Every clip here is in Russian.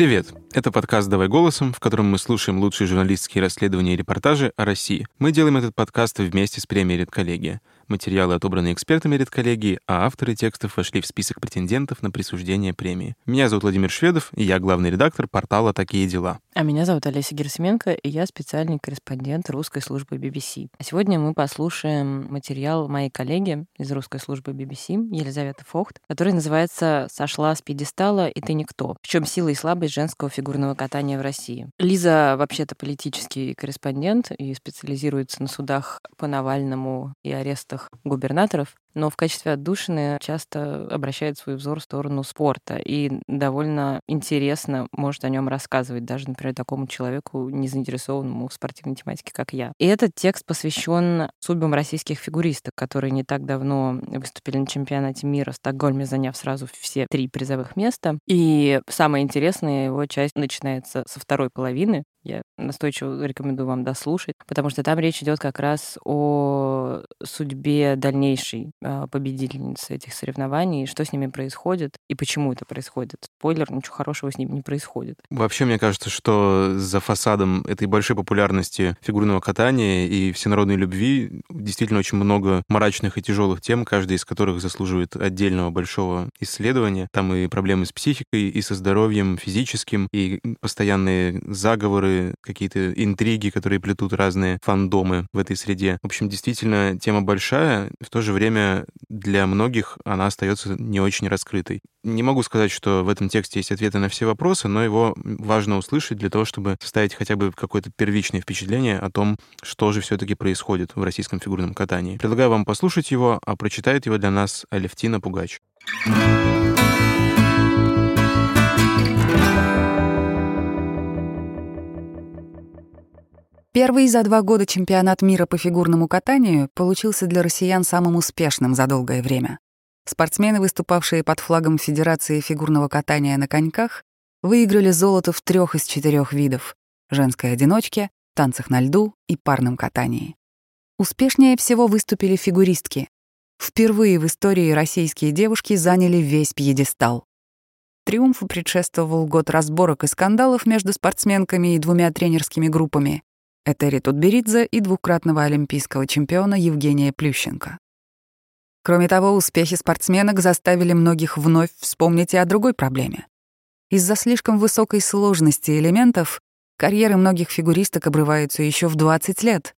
Привет! Это подкаст «Давай голосом», в котором мы слушаем лучшие журналистские расследования и репортажи о России. Мы делаем этот подкаст вместе с премией «Редколлегия». Материалы отобраны экспертами редколлегии, а авторы текстов вошли в список претендентов на присуждение премии. Меня зовут Владимир Шведов, и я главный редактор портала «Такие дела». А меня зовут Олеся Герсименко, и я специальный корреспондент русской службы BBC. А сегодня мы послушаем материал моей коллеги из русской службы BBC, Елизаветы Фохт, который называется «Сошла с пьедестала, и ты никто. В чем сила и слабость женского фигурного катания в России». Лиза вообще-то политический корреспондент и специализируется на судах по Навальному и арестах губернаторов, но в качестве отдушины часто обращает свой взор в сторону спорта и довольно интересно может о нем рассказывать даже, например, такому человеку, не заинтересованному в спортивной тематике, как я. И этот текст посвящен судьбам российских фигуристок, которые не так давно выступили на чемпионате мира в Стокгольме, заняв сразу все три призовых места. И самая интересная его часть начинается со второй половины, я настойчиво рекомендую вам дослушать, потому что там речь идет как раз о судьбе дальнейшей а, победительницы этих соревнований, что с ними происходит и почему это происходит. Спойлер, ничего хорошего с ними не происходит. Вообще, мне кажется, что за фасадом этой большой популярности фигурного катания и всенародной любви действительно очень много мрачных и тяжелых тем, каждая из которых заслуживает отдельного большого исследования. Там и проблемы с психикой, и со здоровьем физическим, и постоянные заговоры, заговоры, какие-то интриги, которые плетут разные фандомы в этой среде. В общем, действительно, тема большая, в то же время для многих она остается не очень раскрытой. Не могу сказать, что в этом тексте есть ответы на все вопросы, но его важно услышать для того, чтобы составить хотя бы какое-то первичное впечатление о том, что же все-таки происходит в российском фигурном катании. Предлагаю вам послушать его, а прочитает его для нас Алевтина Пугач. Первый за два года чемпионат мира по фигурному катанию получился для россиян самым успешным за долгое время. Спортсмены, выступавшие под флагом Федерации фигурного катания на коньках, выиграли золото в трех из четырех видов — женской одиночке, танцах на льду и парном катании. Успешнее всего выступили фигуристки. Впервые в истории российские девушки заняли весь пьедестал. Триумфу предшествовал год разборок и скандалов между спортсменками и двумя тренерскими группами, Этери Тутберидзе и двукратного олимпийского чемпиона Евгения Плющенко. Кроме того, успехи спортсменок заставили многих вновь вспомнить и о другой проблеме. Из-за слишком высокой сложности элементов карьеры многих фигуристок обрываются еще в 20 лет.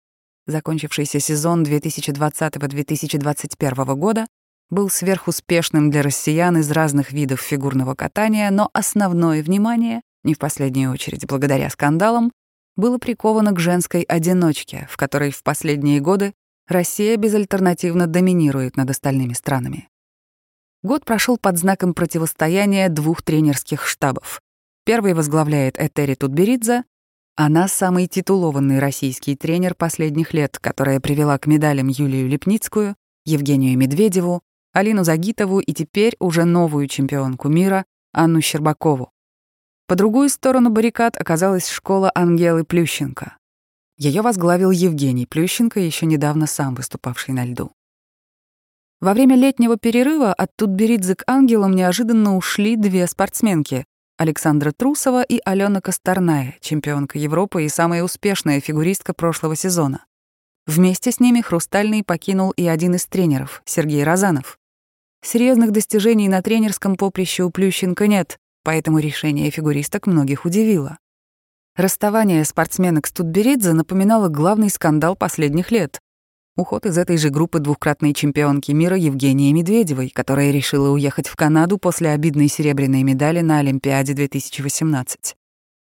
Закончившийся сезон 2020-2021 года был сверхуспешным для россиян из разных видов фигурного катания, но основное внимание, не в последнюю очередь благодаря скандалам, было приковано к женской одиночке, в которой в последние годы Россия безальтернативно доминирует над остальными странами. Год прошел под знаком противостояния двух тренерских штабов. Первый возглавляет Этери Тутберидзе, она самый титулованный российский тренер последних лет, которая привела к медалям Юлию Лепницкую, Евгению Медведеву, Алину Загитову и теперь уже новую чемпионку мира Анну Щербакову. По другую сторону баррикад оказалась школа Ангелы Плющенко. Ее возглавил Евгений Плющенко, еще недавно сам выступавший на льду. Во время летнего перерыва от Тутберидзе к ангелам неожиданно ушли две спортсменки — Александра Трусова и Алена Косторная, чемпионка Европы и самая успешная фигуристка прошлого сезона. Вместе с ними «Хрустальный» покинул и один из тренеров — Сергей Розанов. Серьезных достижений на тренерском поприще у Плющенко нет, поэтому решение фигуристок многих удивило. Расставание спортсменок с Тутберидзе напоминало главный скандал последних лет. Уход из этой же группы двукратной чемпионки мира Евгении Медведевой, которая решила уехать в Канаду после обидной серебряной медали на Олимпиаде 2018.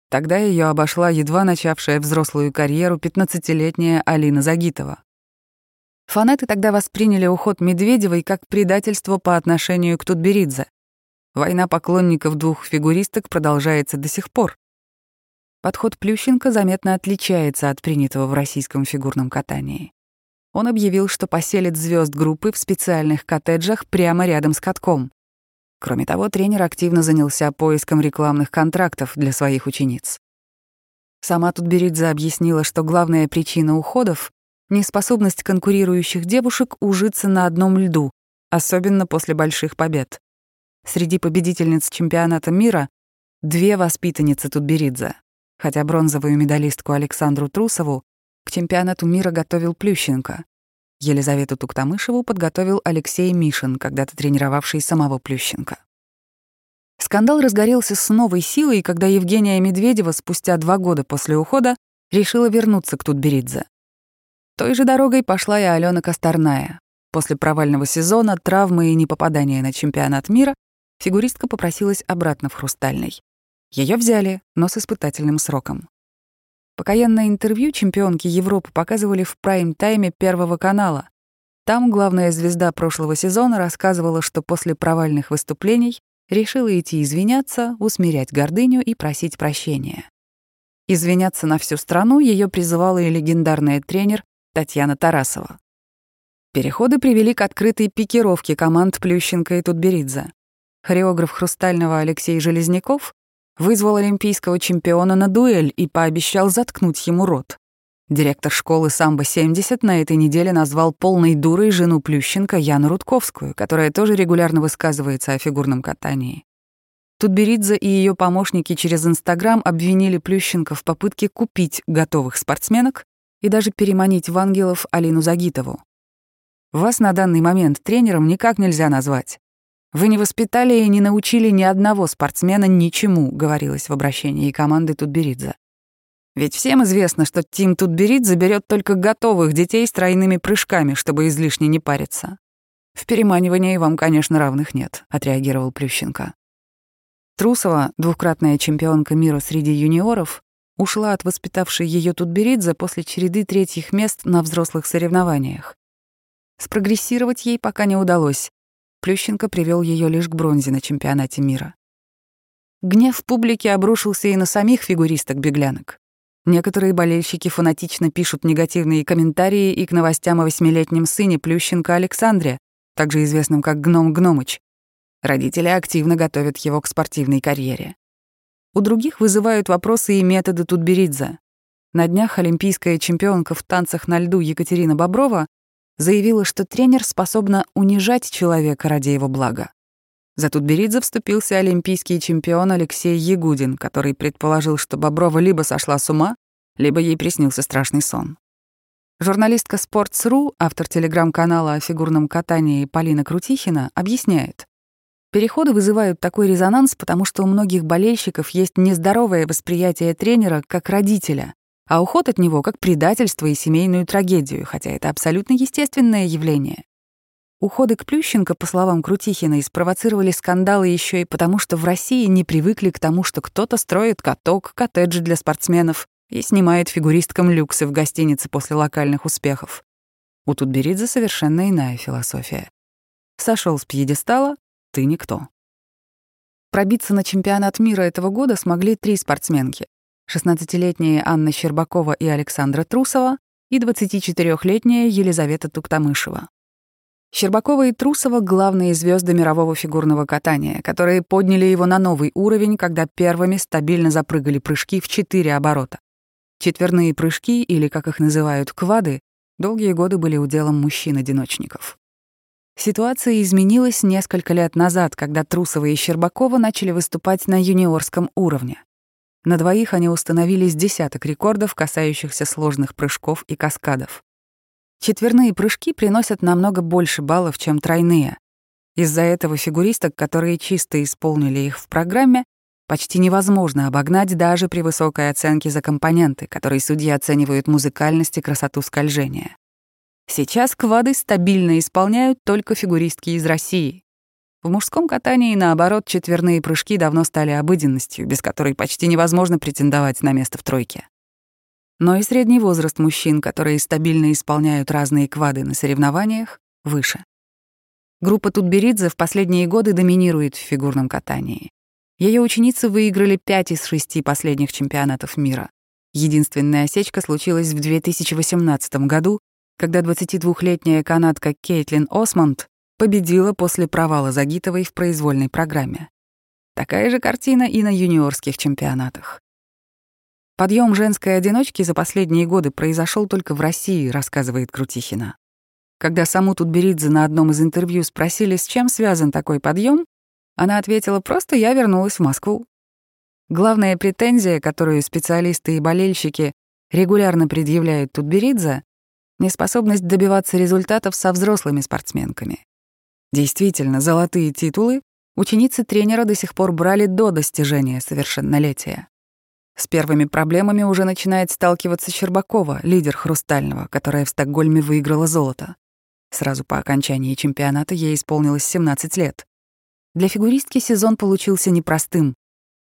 Тогда ее обошла едва начавшая взрослую карьеру 15-летняя Алина Загитова. Фанаты тогда восприняли уход Медведевой как предательство по отношению к Тутберидзе. Война поклонников двух фигуристок продолжается до сих пор. Подход Плющенко заметно отличается от принятого в российском фигурном катании. Он объявил, что поселит звезд группы в специальных коттеджах прямо рядом с катком. Кроме того, тренер активно занялся поиском рекламных контрактов для своих учениц. Сама Тутберидзе объяснила, что главная причина уходов — неспособность конкурирующих девушек ужиться на одном льду, особенно после больших побед. Среди победительниц чемпионата мира две воспитанницы Тутберидзе, хотя бронзовую медалистку Александру Трусову к чемпионату мира готовил Плющенко. Елизавету Туктамышеву подготовил Алексей Мишин, когда-то тренировавший самого Плющенко. Скандал разгорелся с новой силой, когда Евгения Медведева спустя два года после ухода решила вернуться к Тутберидзе. Той же дорогой пошла и Алена Косторная. После провального сезона, травмы и непопадания на чемпионат мира фигуристка попросилась обратно в «Хрустальный». Ее взяли, но с испытательным сроком. Покаянное интервью чемпионки Европы показывали в прайм-тайме Первого канала. Там главная звезда прошлого сезона рассказывала, что после провальных выступлений решила идти извиняться, усмирять гордыню и просить прощения. Извиняться на всю страну ее призывала и легендарная тренер Татьяна Тарасова. Переходы привели к открытой пикировке команд Плющенко и Тутберидзе. Хореограф «Хрустального» Алексей Железняков вызвал олимпийского чемпиона на дуэль и пообещал заткнуть ему рот. Директор школы «Самбо-70» на этой неделе назвал полной дурой жену Плющенко Яну Рудковскую, которая тоже регулярно высказывается о фигурном катании. Тутберидзе и ее помощники через Инстаграм обвинили Плющенко в попытке купить готовых спортсменок и даже переманить в ангелов Алину Загитову. Вас на данный момент тренером никак нельзя назвать. Вы не воспитали и не научили ни одного спортсмена ничему, говорилось в обращении команды Тутберидзе. Ведь всем известно, что Тим Тутберид заберет только готовых детей с тройными прыжками, чтобы излишне не париться. В переманивании вам, конечно, равных нет, отреагировал Плющенко. Трусова, двукратная чемпионка мира среди юниоров, ушла от воспитавшей ее Тутберидзе после череды третьих мест на взрослых соревнованиях. Спрогрессировать ей пока не удалось. Плющенко привел ее лишь к бронзе на чемпионате мира. Гнев публики обрушился и на самих фигуристок-беглянок. Некоторые болельщики фанатично пишут негативные комментарии и к новостям о восьмилетнем сыне Плющенко Александре, также известном как Гном Гномыч. Родители активно готовят его к спортивной карьере. У других вызывают вопросы и методы Тутберидзе. На днях олимпийская чемпионка в танцах на льду Екатерина Боброва заявила, что тренер способна унижать человека ради его блага. За Тутберидзе вступился олимпийский чемпион Алексей Ягудин, который предположил, что Боброва либо сошла с ума, либо ей приснился страшный сон. Журналистка Sports.ru, автор телеграм-канала о фигурном катании Полина Крутихина, объясняет. Переходы вызывают такой резонанс, потому что у многих болельщиков есть нездоровое восприятие тренера как родителя, а уход от него как предательство и семейную трагедию, хотя это абсолютно естественное явление. Уходы к Плющенко, по словам Крутихиной, спровоцировали скандалы еще и потому, что в России не привыкли к тому, что кто-то строит каток, коттеджи для спортсменов и снимает фигуристкам люксы в гостинице после локальных успехов. У Тутберидзе совершенно иная философия. Сошел с пьедестала — ты никто. Пробиться на чемпионат мира этого года смогли три спортсменки. 16-летние Анна Щербакова и Александра Трусова и 24-летняя Елизавета Туктамышева. Щербакова и Трусова — главные звезды мирового фигурного катания, которые подняли его на новый уровень, когда первыми стабильно запрыгали прыжки в четыре оборота. Четверные прыжки, или, как их называют, квады, долгие годы были уделом мужчин-одиночников. Ситуация изменилась несколько лет назад, когда Трусова и Щербакова начали выступать на юниорском уровне. На двоих они установили с десяток рекордов, касающихся сложных прыжков и каскадов. Четверные прыжки приносят намного больше баллов, чем тройные. Из-за этого фигуристок, которые чисто исполнили их в программе, почти невозможно обогнать даже при высокой оценке за компоненты, которые судьи оценивают музыкальность и красоту скольжения. Сейчас квады стабильно исполняют только фигуристки из России. В мужском катании, наоборот, четверные прыжки давно стали обыденностью, без которой почти невозможно претендовать на место в тройке но и средний возраст мужчин, которые стабильно исполняют разные квады на соревнованиях, выше. Группа Тутберидзе в последние годы доминирует в фигурном катании. Ее ученицы выиграли пять из шести последних чемпионатов мира. Единственная осечка случилась в 2018 году, когда 22-летняя канадка Кейтлин Осмонд победила после провала Загитовой в произвольной программе. Такая же картина и на юниорских чемпионатах. Подъем женской одиночки за последние годы произошел только в России, рассказывает Крутихина. Когда саму Тутберидзе на одном из интервью спросили, с чем связан такой подъем, она ответила, просто я вернулась в Москву. Главная претензия, которую специалисты и болельщики регулярно предъявляют Тутберидзе — неспособность добиваться результатов со взрослыми спортсменками. Действительно, золотые титулы ученицы тренера до сих пор брали до достижения совершеннолетия. С первыми проблемами уже начинает сталкиваться Щербакова, лидер «Хрустального», которая в Стокгольме выиграла золото. Сразу по окончании чемпионата ей исполнилось 17 лет. Для фигуристки сезон получился непростым.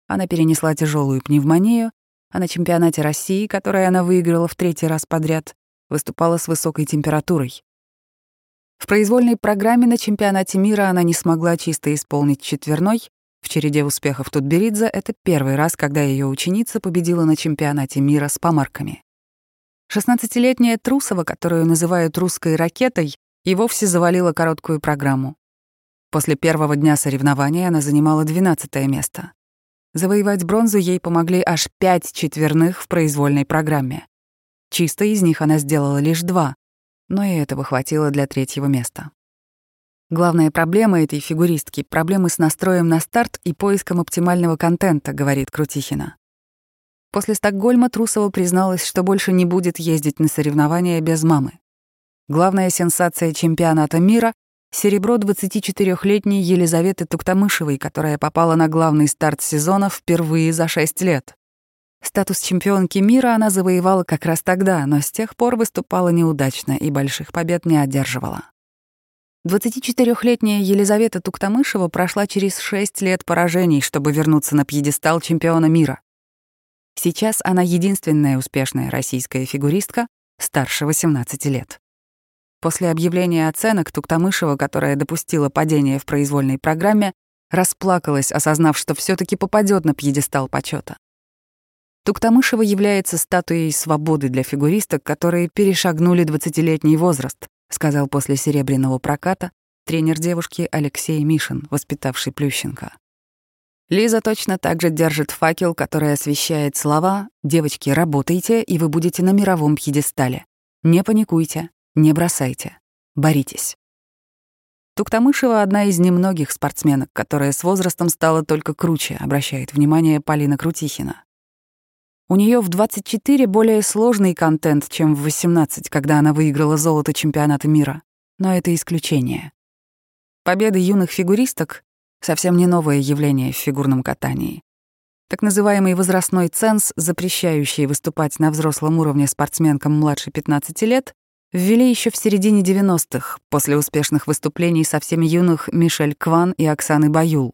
Она перенесла тяжелую пневмонию, а на чемпионате России, который она выиграла в третий раз подряд, выступала с высокой температурой. В произвольной программе на чемпионате мира она не смогла чисто исполнить четверной. В череде успехов Тутберидзе это первый раз, когда ее ученица победила на чемпионате мира с помарками. 16-летняя Трусова, которую называют русской ракетой, и вовсе завалила короткую программу. После первого дня соревнований она занимала 12 место. Завоевать бронзу ей помогли аж пять четверных в произвольной программе. Чисто из них она сделала лишь два, но и этого хватило для третьего места. Главная проблема этой фигуристки — проблемы с настроем на старт и поиском оптимального контента, говорит Крутихина. После Стокгольма Трусова призналась, что больше не будет ездить на соревнования без мамы. Главная сенсация чемпионата мира — серебро 24-летней Елизаветы Туктамышевой, которая попала на главный старт сезона впервые за 6 лет. Статус чемпионки мира она завоевала как раз тогда, но с тех пор выступала неудачно и больших побед не одерживала. 24-летняя Елизавета Туктамышева прошла через 6 лет поражений, чтобы вернуться на пьедестал чемпиона мира. Сейчас она единственная успешная российская фигуристка старше 18 лет. После объявления оценок Туктамышева, которая допустила падение в произвольной программе, расплакалась, осознав, что все таки попадет на пьедестал почета. Туктамышева является статуей свободы для фигуристок, которые перешагнули 20-летний возраст, сказал после серебряного проката тренер девушки Алексей Мишин, воспитавший Плющенко. Лиза точно так же держит факел, который освещает слова «Девочки, работайте, и вы будете на мировом пьедестале. Не паникуйте, не бросайте, боритесь». Туктамышева — одна из немногих спортсменок, которая с возрастом стала только круче, обращает внимание Полина Крутихина. У нее в 24 более сложный контент, чем в 18, когда она выиграла золото чемпионата мира. Но это исключение. Победы юных фигуристок — совсем не новое явление в фигурном катании. Так называемый возрастной ценз, запрещающий выступать на взрослом уровне спортсменкам младше 15 лет, ввели еще в середине 90-х, после успешных выступлений совсем юных Мишель Кван и Оксаны Баюл.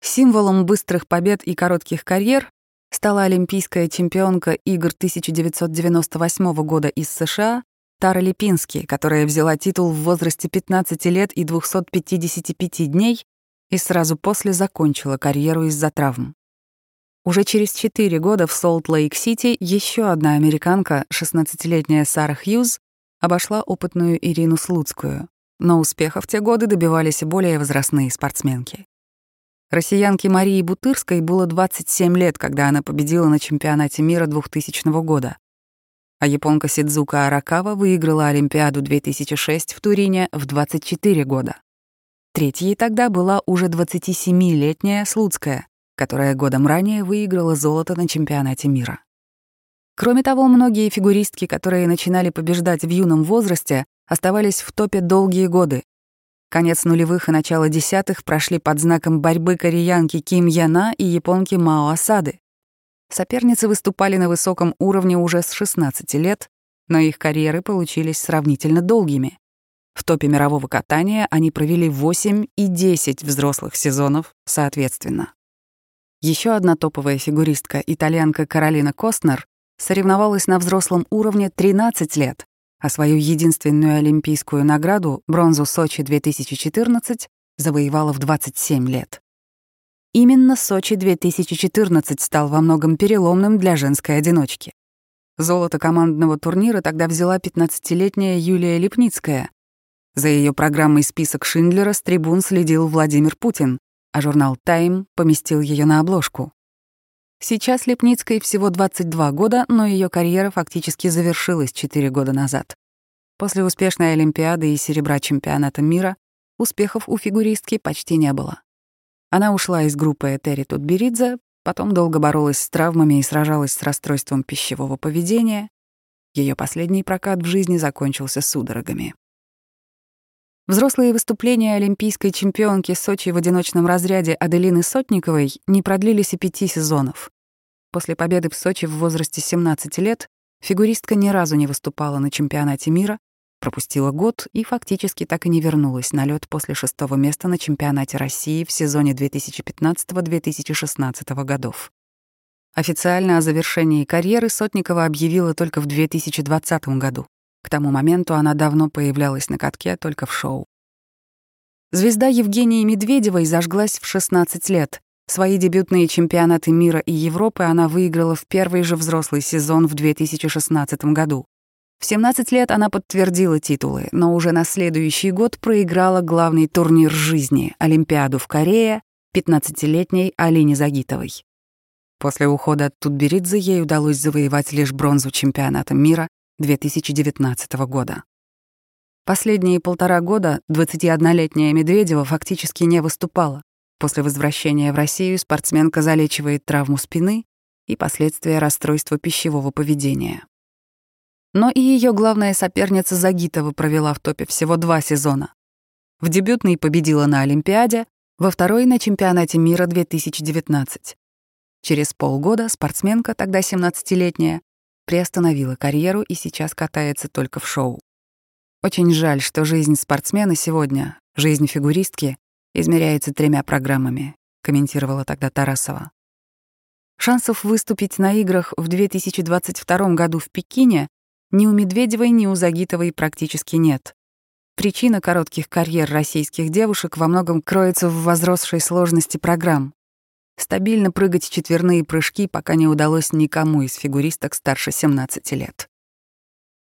Символом быстрых побед и коротких карьер стала олимпийская чемпионка игр 1998 года из США Тара Липински, которая взяла титул в возрасте 15 лет и 255 дней и сразу после закончила карьеру из-за травм. Уже через 4 года в Солт-Лейк-Сити еще одна американка, 16-летняя Сара Хьюз, обошла опытную Ирину Слуцкую, но успеха в те годы добивались и более возрастные спортсменки. Россиянке Марии Бутырской было 27 лет, когда она победила на чемпионате мира 2000 года. А японка Сидзука Аракава выиграла Олимпиаду 2006 в Турине в 24 года. Третьей тогда была уже 27-летняя Слуцкая, которая годом ранее выиграла золото на чемпионате мира. Кроме того, многие фигуристки, которые начинали побеждать в юном возрасте, оставались в топе долгие годы, Конец нулевых и начало десятых прошли под знаком борьбы кореянки Ким Яна и японки Мао Асады. Соперницы выступали на высоком уровне уже с 16 лет, но их карьеры получились сравнительно долгими. В топе мирового катания они провели 8 и 10 взрослых сезонов соответственно. Еще одна топовая фигуристка, итальянка Каролина Костнер, соревновалась на взрослом уровне 13 лет а свою единственную олимпийскую награду, бронзу Сочи 2014, завоевала в 27 лет. Именно Сочи 2014 стал во многом переломным для женской одиночки. Золото командного турнира тогда взяла 15-летняя Юлия Липницкая. За ее программой «Список Шиндлера» с трибун следил Владимир Путин, а журнал «Тайм» поместил ее на обложку. Сейчас Лепницкой всего 22 года, но ее карьера фактически завершилась 4 года назад. После успешной Олимпиады и серебра чемпионата мира успехов у фигуристки почти не было. Она ушла из группы Этери Тутберидзе, Потом долго боролась с травмами и сражалась с расстройством пищевого поведения. Ее последний прокат в жизни закончился судорогами. Взрослые выступления олимпийской чемпионки Сочи в одиночном разряде Аделины Сотниковой не продлились и пяти сезонов. После победы в Сочи в возрасте 17 лет фигуристка ни разу не выступала на чемпионате мира, пропустила год и фактически так и не вернулась на лед после шестого места на чемпионате России в сезоне 2015-2016 годов. Официально о завершении карьеры Сотникова объявила только в 2020 году. К тому моменту она давно появлялась на катке только в шоу. Звезда Евгении Медведевой зажглась в 16 лет. Свои дебютные чемпионаты мира и Европы она выиграла в первый же взрослый сезон в 2016 году. В 17 лет она подтвердила титулы, но уже на следующий год проиграла главный турнир жизни — Олимпиаду в Корее 15-летней Алине Загитовой. После ухода от Тутберидзе ей удалось завоевать лишь бронзу чемпионата мира 2019 года. Последние полтора года 21-летняя Медведева фактически не выступала. После возвращения в Россию спортсменка залечивает травму спины и последствия расстройства пищевого поведения. Но и ее главная соперница Загитова провела в топе всего два сезона. В дебютной победила на Олимпиаде, во второй — на чемпионате мира 2019. Через полгода спортсменка, тогда 17-летняя, приостановила карьеру и сейчас катается только в шоу. Очень жаль, что жизнь спортсмена сегодня, жизнь фигуристки, измеряется тремя программами, комментировала тогда Тарасова. Шансов выступить на играх в 2022 году в Пекине ни у Медведевой, ни у Загитовой практически нет. Причина коротких карьер российских девушек во многом кроется в возросшей сложности программ. Стабильно прыгать четверные прыжки пока не удалось никому из фигуристок старше 17 лет.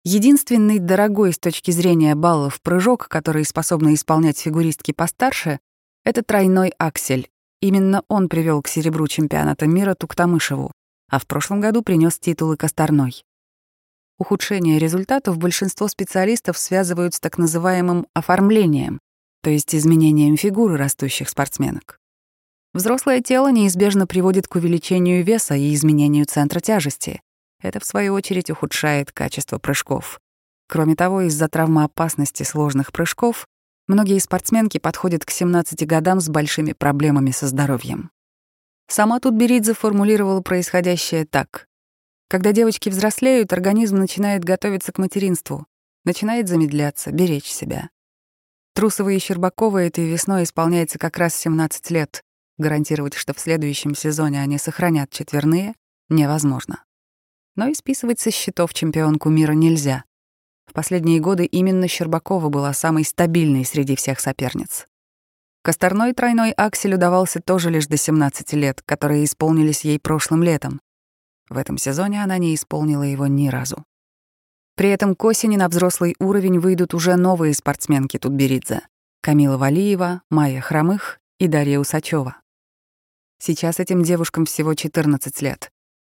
Единственный дорогой с точки зрения баллов прыжок, который способны исполнять фигуристки постарше, это тройной аксель. Именно он привел к серебру чемпионата мира Туктамышеву, а в прошлом году принес титулы Косторной. Ухудшение результатов большинство специалистов связывают с так называемым оформлением, то есть изменением фигуры растущих спортсменок. Взрослое тело неизбежно приводит к увеличению веса и изменению центра тяжести. Это, в свою очередь, ухудшает качество прыжков. Кроме того, из-за травмоопасности сложных прыжков многие спортсменки подходят к 17 годам с большими проблемами со здоровьем. Сама Тутберидзе формулировала происходящее так. Когда девочки взрослеют, организм начинает готовиться к материнству, начинает замедляться, беречь себя. Трусова и Щербакова этой весной исполняется как раз 17 лет. Гарантировать, что в следующем сезоне они сохранят четверные, невозможно. Но и списывать со счетов чемпионку мира нельзя. В последние годы именно Щербакова была самой стабильной среди всех соперниц. Косторной тройной аксель удавался тоже лишь до 17 лет, которые исполнились ей прошлым летом. В этом сезоне она не исполнила его ни разу. При этом к осени на взрослый уровень выйдут уже новые спортсменки Тутберидзе — Камила Валиева, Майя Хромых и Дарья Усачева. Сейчас этим девушкам всего 14 лет.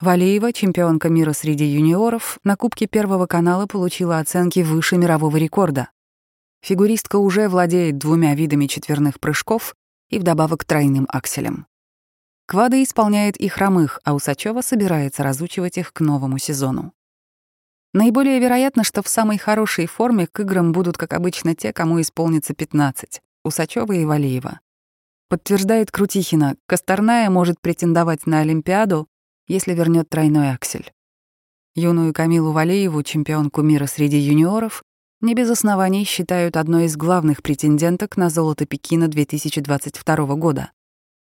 Валиева, чемпионка мира среди юниоров, на Кубке Первого канала получила оценки выше мирового рекорда. Фигуристка уже владеет двумя видами четверных прыжков и вдобавок тройным акселем. Квада исполняет и хромых, а Усачева собирается разучивать их к новому сезону. Наиболее вероятно, что в самой хорошей форме к играм будут, как обычно, те, кому исполнится 15 — Усачева и Валиева. Подтверждает Крутихина, Косторная может претендовать на Олимпиаду, если вернет тройной аксель. Юную Камилу Валееву, чемпионку мира среди юниоров, не без оснований считают одной из главных претенденток на золото Пекина 2022 года.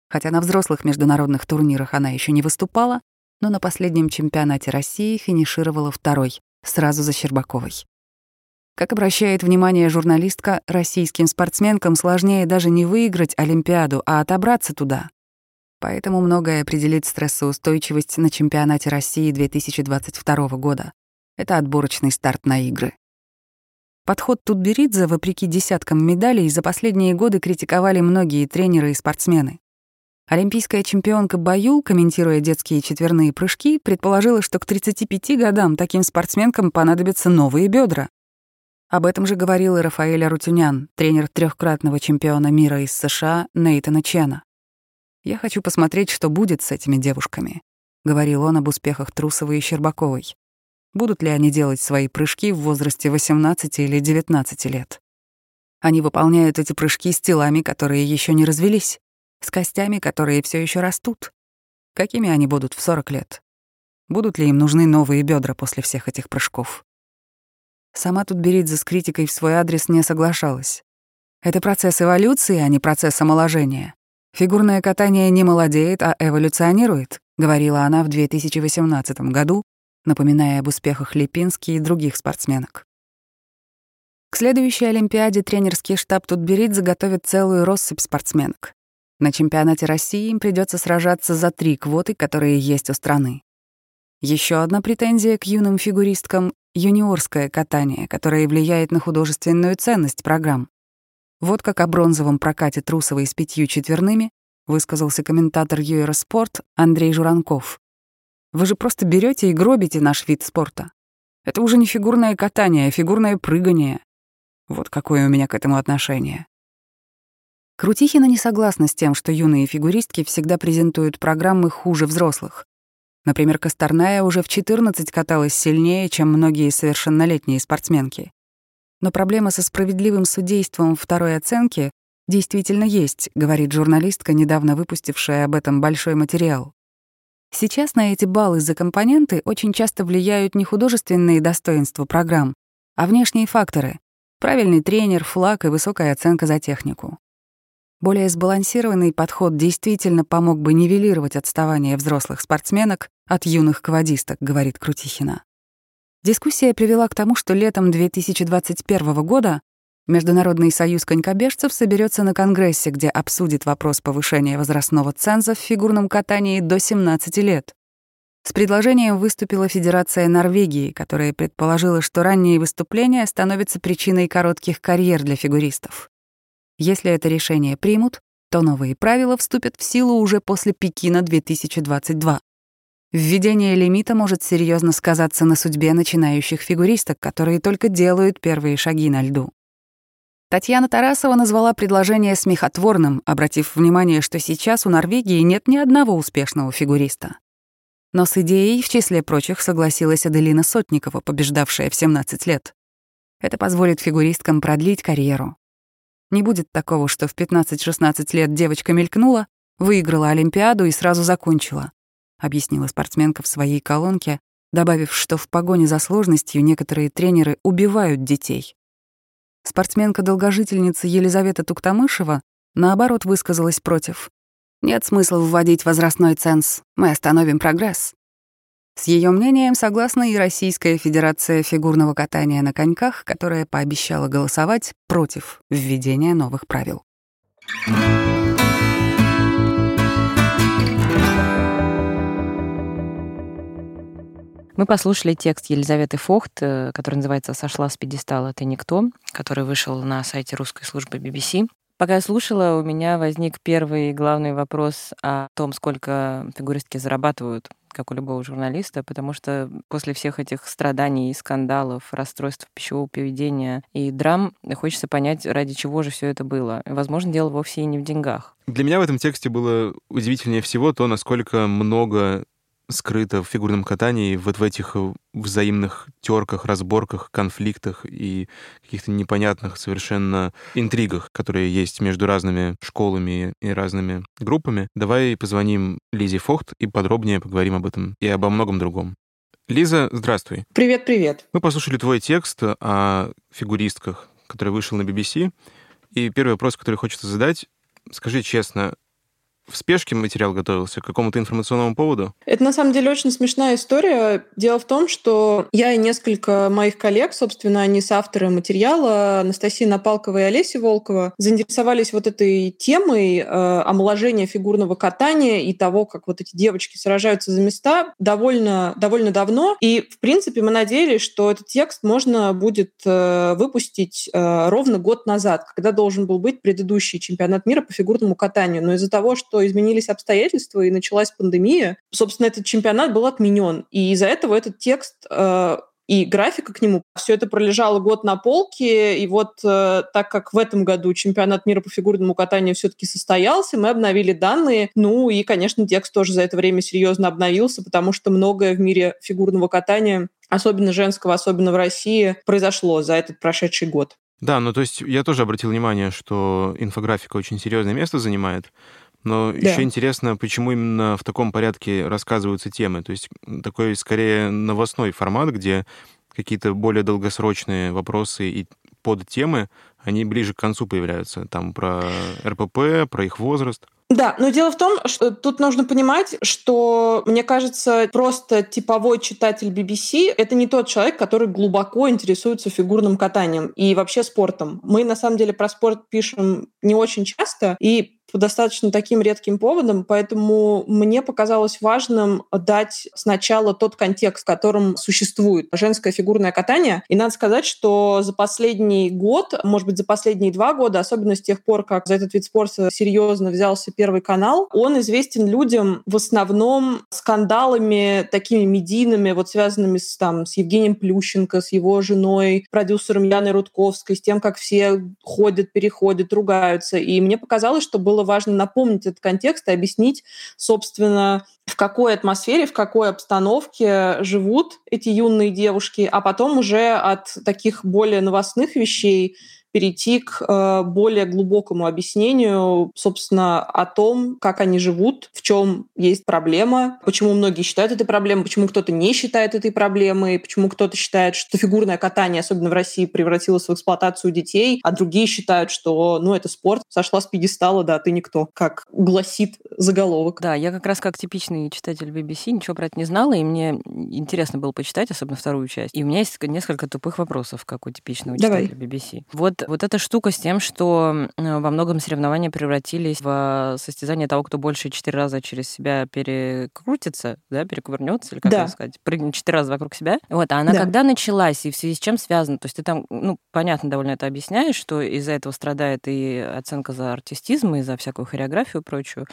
Хотя на взрослых международных турнирах она еще не выступала, но на последнем чемпионате России финишировала второй, сразу за Щербаковой. Как обращает внимание журналистка, российским спортсменкам сложнее даже не выиграть Олимпиаду, а отобраться туда. Поэтому многое определит стрессоустойчивость на чемпионате России 2022 года. Это отборочный старт на игры. Подход Тутберидзе, вопреки десяткам медалей, за последние годы критиковали многие тренеры и спортсмены. Олимпийская чемпионка Баю, комментируя детские четверные прыжки, предположила, что к 35 годам таким спортсменкам понадобятся новые бедра. Об этом же говорил и Рафаэль Арутюнян, тренер трехкратного чемпиона мира из США Нейтана Чена. «Я хочу посмотреть, что будет с этими девушками», — говорил он об успехах Трусовой и Щербаковой. Будут ли они делать свои прыжки в возрасте 18 или 19 лет? Они выполняют эти прыжки с телами, которые еще не развелись, с костями, которые все еще растут. Какими они будут в 40 лет? Будут ли им нужны новые бедра после всех этих прыжков? Сама тут Беридзе с критикой в свой адрес не соглашалась. Это процесс эволюции, а не процесс омоложения. Фигурное катание не молодеет, а эволюционирует, говорила она в 2018 году, напоминая об успехах Липински и других спортсменок. К следующей Олимпиаде тренерский штаб Тутберидзе готовит целую россыпь спортсменок. На чемпионате России им придется сражаться за три квоты, которые есть у страны. Еще одна претензия к юным фигуристкам — юниорское катание, которое влияет на художественную ценность программ. Вот как о бронзовом прокате Трусовой с пятью четверными высказался комментатор Юэроспорт Андрей Журанков. «Вы же просто берете и гробите наш вид спорта. Это уже не фигурное катание, а фигурное прыгание. Вот какое у меня к этому отношение». Крутихина не согласна с тем, что юные фигуристки всегда презентуют программы хуже взрослых. Например, Косторная уже в 14 каталась сильнее, чем многие совершеннолетние спортсменки. Но проблема со справедливым судейством второй оценки действительно есть, говорит журналистка, недавно выпустившая об этом большой материал. Сейчас на эти баллы за компоненты очень часто влияют не художественные достоинства программ, а внешние факторы — правильный тренер, флаг и высокая оценка за технику. Более сбалансированный подход действительно помог бы нивелировать отставание взрослых спортсменок от юных квадисток, говорит Крутихина. Дискуссия привела к тому, что летом 2021 года Международный союз конькобежцев соберется на Конгрессе, где обсудит вопрос повышения возрастного ценза в фигурном катании до 17 лет. С предложением выступила Федерация Норвегии, которая предположила, что ранние выступления становятся причиной коротких карьер для фигуристов. Если это решение примут, то новые правила вступят в силу уже после Пекина 2022. Введение лимита может серьезно сказаться на судьбе начинающих фигуристок, которые только делают первые шаги на льду. Татьяна Тарасова назвала предложение смехотворным, обратив внимание, что сейчас у Норвегии нет ни одного успешного фигуриста. Но с идеей, в числе прочих, согласилась Аделина Сотникова, побеждавшая в 17 лет. Это позволит фигуристкам продлить карьеру. Не будет такого, что в 15-16 лет девочка мелькнула, выиграла Олимпиаду и сразу закончила, объяснила спортсменка в своей колонке, добавив, что в погоне за сложностью некоторые тренеры убивают детей. Спортсменка-долгожительница Елизавета Туктамышева, наоборот, высказалась против. «Нет смысла вводить возрастной ценз. Мы остановим прогресс. С ее мнением согласна и Российская Федерация фигурного катания на коньках, которая пообещала голосовать против введения новых правил. Мы послушали текст Елизаветы Фохт, э, который называется «Сошла с пьедестала, ты никто», который вышел на сайте русской службы BBC. Пока я слушала, у меня возник первый главный вопрос о том, сколько фигуристки зарабатывают как у любого журналиста, потому что после всех этих страданий, скандалов, расстройств пищевого поведения и драм хочется понять, ради чего же все это было. Возможно, дело вовсе и не в деньгах. Для меня в этом тексте было удивительнее всего то, насколько много скрыто в фигурном катании, вот в этих э, взаимных терках, разборках, конфликтах и каких-то непонятных совершенно интригах, которые есть между разными школами и разными группами. Давай позвоним Лизе Фохт и подробнее поговорим об этом и обо многом другом. Лиза, здравствуй. Привет, привет. Мы послушали твой текст о фигуристках, который вышел на BBC. И первый вопрос, который хочется задать, скажи честно, в спешке материал готовился к какому-то информационному поводу? Это на самом деле очень смешная история. Дело в том, что я и несколько моих коллег, собственно, они с авторы материала, Анастасия Напалкова и Олеся Волкова, заинтересовались вот этой темой э, омоложения фигурного катания и того, как вот эти девочки сражаются за места довольно, довольно давно. И, в принципе, мы надеялись, что этот текст можно будет э, выпустить э, ровно год назад, когда должен был быть предыдущий чемпионат мира по фигурному катанию. Но из-за того, что что изменились обстоятельства и началась пандемия, собственно, этот чемпионат был отменен. И из-за этого этот текст э, и графика к нему. Все это пролежало год на полке, и вот э, так как в этом году чемпионат мира по фигурному катанию все-таки состоялся, мы обновили данные. Ну и, конечно, текст тоже за это время серьезно обновился, потому что многое в мире фигурного катания особенно женского, особенно в России, произошло за этот прошедший год. Да, ну то есть я тоже обратил внимание, что инфографика очень серьезное место занимает. Но да. еще интересно, почему именно в таком порядке рассказываются темы. То есть такой скорее новостной формат, где какие-то более долгосрочные вопросы и подтемы, они ближе к концу появляются. Там про РПП, про их возраст. Да, но дело в том, что тут нужно понимать, что, мне кажется, просто типовой читатель BBC — это не тот человек, который глубоко интересуется фигурным катанием и вообще спортом. Мы, на самом деле, про спорт пишем не очень часто, и по достаточно таким редким поводам, поэтому мне показалось важным дать сначала тот контекст, в котором существует женское фигурное катание. И надо сказать, что за последний год, может быть, за последние два года, особенно с тех пор, как за этот вид спорта серьезно взялся Первый канал, он известен людям в основном скандалами такими медийными, вот связанными с, там, с Евгением Плющенко, с его женой, продюсером Яной Рудковской, с тем, как все ходят, переходят, ругаются. И мне показалось, что был было важно напомнить этот контекст и объяснить, собственно, в какой атмосфере, в какой обстановке живут эти юные девушки, а потом уже от таких более новостных вещей перейти к э, более глубокому объяснению, собственно, о том, как они живут, в чем есть проблема, почему многие считают этой проблемой, почему кто-то не считает этой проблемой, почему кто-то считает, что фигурное катание, особенно в России, превратилось в эксплуатацию детей, а другие считают, что, ну, это спорт, сошла с пьедестала, да, ты никто, как гласит заголовок. Да, я как раз как типичный читатель BBC ничего про это не знала, и мне интересно было почитать, особенно вторую часть. И у меня есть несколько тупых вопросов, как у типичного Давай. читателя BBC. Вот вот эта штука с тем, что во многом соревнования превратились в состязание того, кто больше четыре раза через себя перекрутится, да, перекувырнется, или как да. это сказать, прыгнет четыре раза вокруг себя. Вот, а она да. когда началась и в связи с чем связана? То есть ты там, ну, понятно довольно это объясняешь, что из-за этого страдает и оценка за артистизм, и за всякую хореографию и прочую.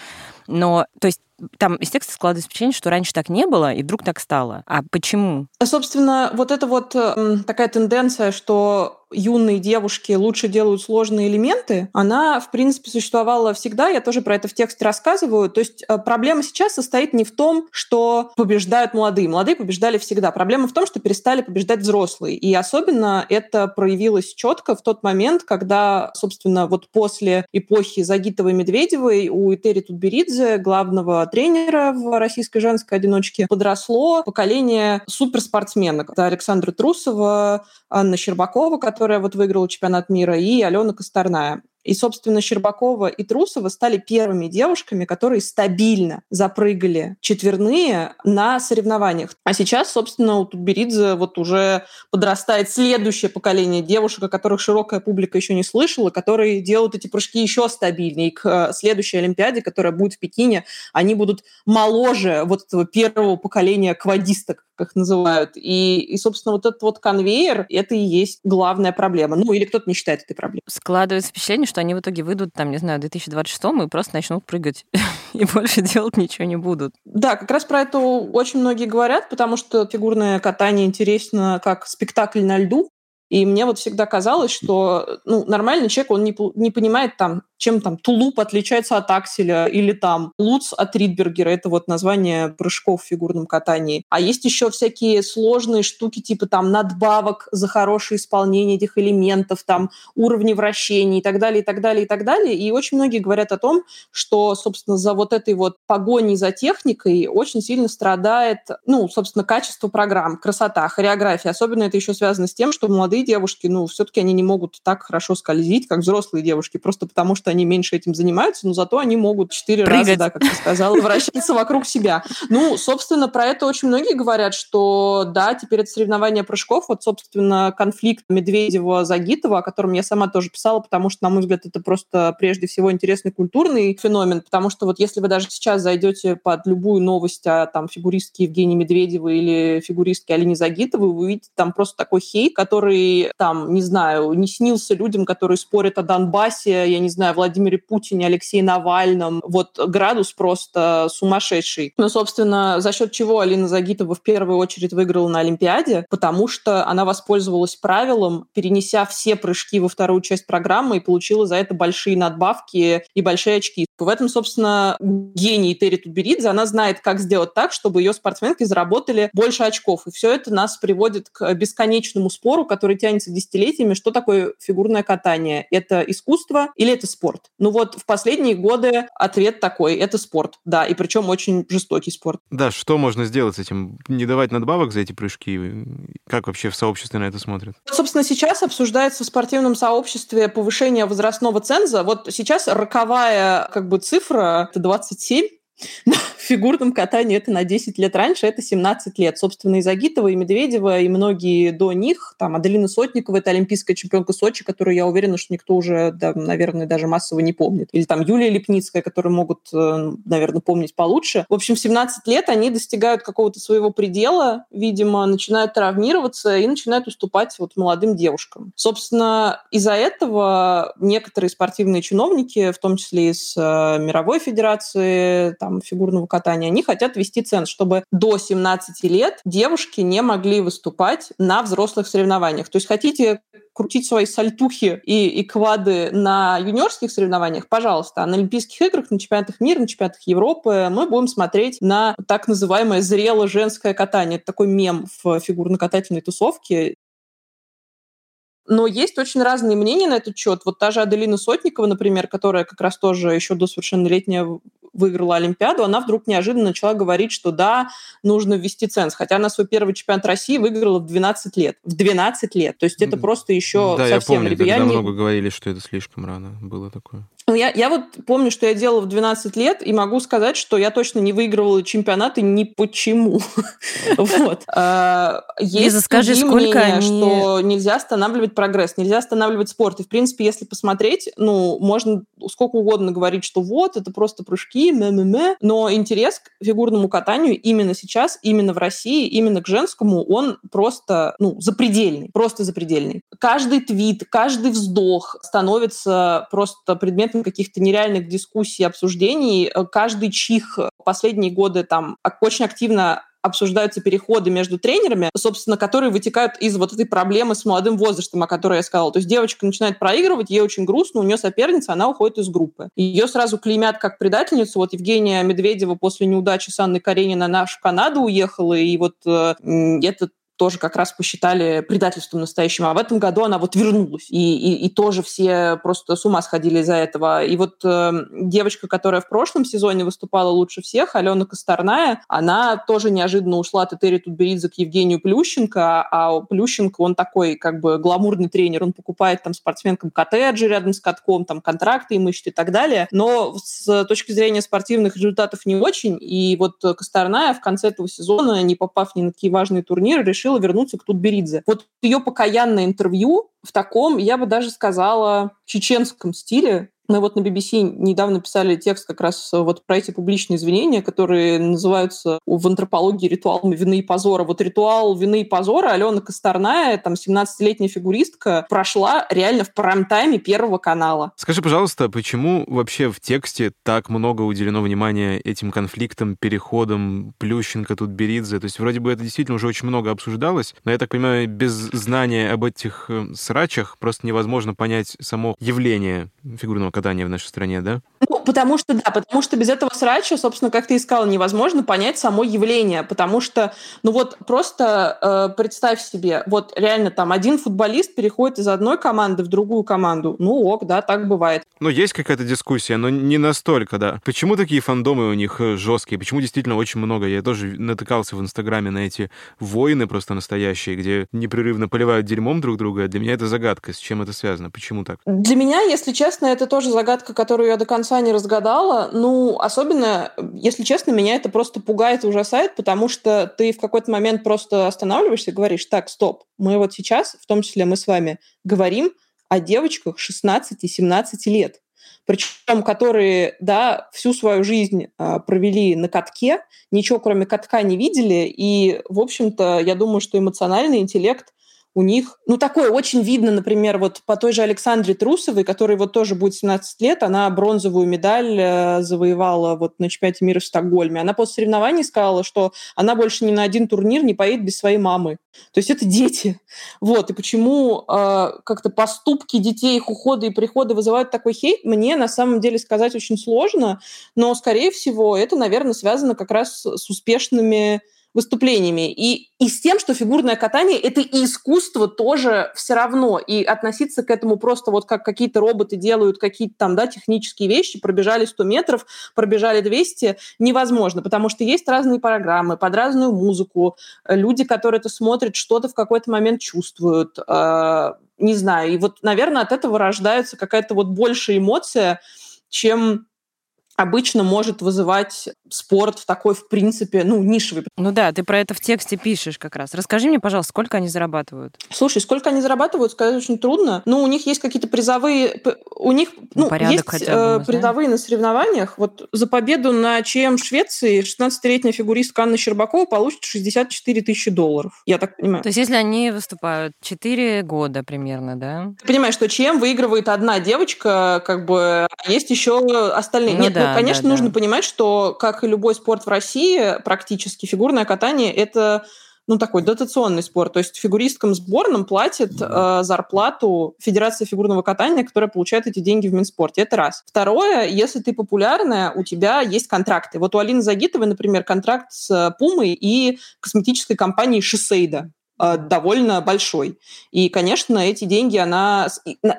Но, то есть там из текста складывается впечатление, что раньше так не было, и вдруг так стало. А почему? Собственно, вот эта вот э, такая тенденция, что юные девушки лучше делают сложные элементы, она, в принципе, существовала всегда. Я тоже про это в тексте рассказываю. То есть э, проблема сейчас состоит не в том, что побеждают молодые. Молодые побеждали всегда. Проблема в том, что перестали побеждать взрослые. И особенно это проявилось четко в тот момент, когда, собственно, вот после эпохи Загитовой-Медведевой у Этери Тутберидзе, главного тренера в российской женской одиночке, подросло поколение суперспортсменок. Это Александра Трусова, Анна Щербакова, которая вот выиграла чемпионат мира, и Алена Косторная. И, собственно, Щербакова и Трусова стали первыми девушками, которые стабильно запрыгали четверные на соревнованиях. А сейчас, собственно, у Тутберидзе вот уже подрастает следующее поколение девушек, о которых широкая публика еще не слышала, которые делают эти прыжки еще стабильнее. И к э, следующей Олимпиаде, которая будет в Пекине, они будут моложе вот этого первого поколения квадисток, как называют. И, и, собственно, вот этот вот конвейер, это и есть главная проблема. Ну, или кто-то не считает этой проблемой. Складывается впечатление, что они в итоге выйдут, там, не знаю, в 2026 и просто начнут прыгать и больше делать ничего не будут. Да, как раз про это очень многие говорят, потому что фигурное катание интересно как спектакль на льду. И мне вот всегда казалось, что ну, нормальный человек, он не, не понимает там, чем там тулуп отличается от акселя или там луц от ридбергера. Это вот название прыжков в фигурном катании. А есть еще всякие сложные штуки типа там надбавок за хорошее исполнение этих элементов, там уровни вращений и так далее, и так далее, и так далее. И очень многие говорят о том, что, собственно, за вот этой вот погоней за техникой очень сильно страдает, ну, собственно, качество программ, красота, хореография. Особенно это еще связано с тем, что молодые девушки, ну, все-таки они не могут так хорошо скользить, как взрослые девушки, просто потому что они меньше этим занимаются, но зато они могут четыре раза, да, как ты сказала, вращаться вокруг себя. Ну, собственно, про это очень многие говорят, что да, теперь это соревнование прыжков, вот, собственно, конфликт Медведева-Загитова, о котором я сама тоже писала, потому что, на мой взгляд, это просто прежде всего интересный культурный феномен, потому что вот если вы даже сейчас зайдете под любую новость о там фигуристке Евгении Медведевой или фигуристке Алине Загитовой, вы увидите там просто такой хейт, который там, не знаю, не снился людям, которые спорят о Донбассе, я не знаю, Владимире Путине, Алексее Навальном. Вот градус просто сумасшедший. Ну, собственно, за счет чего Алина Загитова в первую очередь выиграла на Олимпиаде? Потому что она воспользовалась правилом, перенеся все прыжки во вторую часть программы и получила за это большие надбавки и большие очки. В этом, собственно, гений Терри Тутберидзе. Она знает, как сделать так, чтобы ее спортсменки заработали больше очков. И все это нас приводит к бесконечному спору, который тянется десятилетиями, что такое фигурное катание. Это искусство или это спорт? Ну вот в последние годы ответ такой. Это спорт, да, и причем очень жестокий спорт. Да, что можно сделать с этим? Не давать надбавок за эти прыжки? Как вообще в сообществе на это смотрят? Собственно, сейчас обсуждается в спортивном сообществе повышение возрастного ценза. Вот сейчас роковая как бы цифра — это 27, в фигурном катании это на 10 лет раньше, это 17 лет. Собственно, и Загитова, и Медведева, и многие до них, там, Аделина Сотникова, это олимпийская чемпионка Сочи, которую я уверена, что никто уже, да, наверное, даже массово не помнит. Или там Юлия Лепницкая, которую могут, э, наверное, помнить получше. В общем, в 17 лет они достигают какого-то своего предела, видимо, начинают травмироваться и начинают уступать вот молодым девушкам. Собственно, из-за этого некоторые спортивные чиновники, в том числе из э, мировой федерации, там, фигурного катания, они хотят ввести ценз, чтобы до 17 лет девушки не могли выступать на взрослых соревнованиях. То есть хотите крутить свои сальтухи и, и квады на юниорских соревнованиях, пожалуйста. А на Олимпийских играх, на чемпионатах мира, на чемпионатах Европы мы будем смотреть на так называемое зрелое женское катание. Это такой мем в фигурно-катательной тусовке. Но есть очень разные мнения на этот счет. Вот та же Аделина Сотникова, например, которая как раз тоже еще до совершеннолетия выиграла Олимпиаду, она вдруг неожиданно начала говорить, что да, нужно ввести ценз. Хотя она свой первый чемпионат России выиграла в 12 лет. В 12 лет. То есть это просто еще да, совсем... я помню, я не... много говорили, что это слишком рано было такое. Ну, я, я вот помню, что я делала в 12 лет, и могу сказать, что я точно не выигрывала чемпионаты ни почему. Вот. А, есть скажи, сколько что нельзя останавливать прогресс, нельзя останавливать спорт. И, в принципе, если посмотреть, ну, можно сколько угодно говорить, что вот, это просто прыжки, мэ-мэ-мэ, но интерес к фигурному катанию именно сейчас, именно в России, именно к женскому, он просто, ну, запредельный, просто запредельный. Каждый твит, каждый вздох становится просто предметом каких-то нереальных дискуссий, обсуждений. Э, каждый чих последние годы там очень активно обсуждаются переходы между тренерами, собственно, которые вытекают из вот этой проблемы с молодым возрастом, о которой я сказала. То есть девочка начинает проигрывать, ей очень грустно, у нее соперница, она уходит из группы. Ее сразу клеймят как предательницу. Вот Евгения Медведева после неудачи с Анной Карениной наша в Канаду уехала, и вот э, этот тоже как раз посчитали предательством настоящим. А в этом году она вот вернулась. И, и, и тоже все просто с ума сходили из-за этого. И вот э, девочка, которая в прошлом сезоне выступала лучше всех, Алена Косторная, она тоже неожиданно ушла от Этери Тутберидзе к Евгению Плющенко, а Плющенко, он такой как бы гламурный тренер, он покупает там спортсменкам коттеджи рядом с катком, там контракты им ищет и так далее. Но с точки зрения спортивных результатов не очень. И вот Косторная в конце этого сезона, не попав ни на какие важные турниры, решила решила вернуться к Тутберидзе. Вот ее покаянное интервью в таком, я бы даже сказала, чеченском стиле, мы вот на BBC недавно писали текст как раз вот про эти публичные извинения, которые называются в антропологии ритуалами вины и позора. Вот ритуал вины и позора Алена Косторная, там 17-летняя фигуристка, прошла реально в прайм-тайме Первого канала. Скажи, пожалуйста, почему вообще в тексте так много уделено внимания этим конфликтам, переходам, Плющенко, тут Беридзе? То есть вроде бы это действительно уже очень много обсуждалось, но я так понимаю, без знания об этих э, срачах просто невозможно понять само явление фигурного в нашей стране, да? Ну, потому что, да, потому что без этого срача, собственно, как ты искал, невозможно понять само явление, потому что, ну вот просто э, представь себе, вот реально там один футболист переходит из одной команды в другую команду, ну ок, да, так бывает. Ну, есть какая-то дискуссия, но не настолько, да. Почему такие фандомы у них э, жесткие? Почему действительно очень много? Я тоже натыкался в Инстаграме на эти войны просто настоящие, где непрерывно поливают дерьмом друг друга. Для меня это загадка, с чем это связано, почему так? Для меня, если честно, это тоже загадка, которую я до конца не разгадала. Ну, особенно, если честно, меня это просто пугает и ужасает, потому что ты в какой-то момент просто останавливаешься и говоришь, так, стоп, мы вот сейчас, в том числе мы с вами, говорим о девочках 16-17 лет причем которые, да, всю свою жизнь э, провели на катке, ничего кроме катка не видели, и, в общем-то, я думаю, что эмоциональный интеллект у них, ну, такое очень видно, например, вот по той же Александре Трусовой, которой вот тоже будет 17 лет, она бронзовую медаль э, завоевала вот на чемпионате мира в Стокгольме. Она после соревнований сказала, что она больше ни на один турнир не поедет без своей мамы. То есть это дети. Вот. И почему э, как-то поступки детей, их ухода и прихода вызывают такой хейт, мне на самом деле сказать очень сложно, но, скорее всего, это, наверное, связано как раз с успешными выступлениями. И, и с тем, что фигурное катание — это и искусство тоже все равно. И относиться к этому просто вот как какие-то роботы делают какие-то там, да, технические вещи, пробежали 100 метров, пробежали 200, невозможно, потому что есть разные программы, под разную музыку. Люди, которые это смотрят, что-то в какой-то момент чувствуют. Э, не знаю. И вот, наверное, от этого рождается какая-то вот большая эмоция, чем обычно может вызывать спорт в такой, в принципе, ну, нишевый. Ну да, ты про это в тексте пишешь как раз. Расскажи мне, пожалуйста, сколько они зарабатывают? Слушай, сколько они зарабатывают, сказать очень трудно. Ну, у них есть какие-то призовые... У них ну, ну есть хотя бы, э, призовые на соревнованиях. Вот за победу на ЧМ Швеции 16-летняя фигуристка Анна Щербакова получит 64 тысячи долларов. Я так понимаю. То есть если они выступают 4 года примерно, да? Ты понимаешь, что ЧМ выигрывает одна девочка, как бы, а есть еще остальные. Ну, Нет, да, ну, конечно, да, нужно да. понимать, что, как и любой спорт в России, практически фигурное катание – это ну, такой дотационный спорт. То есть фигуристским сборным платит э, зарплату Федерация фигурного катания, которая получает эти деньги в Минспорте. Это раз. Второе, если ты популярная, у тебя есть контракты. Вот у Алины Загитовой, например, контракт с Пумой и косметической компанией Шисейда. Э, довольно большой. И, конечно, эти деньги она...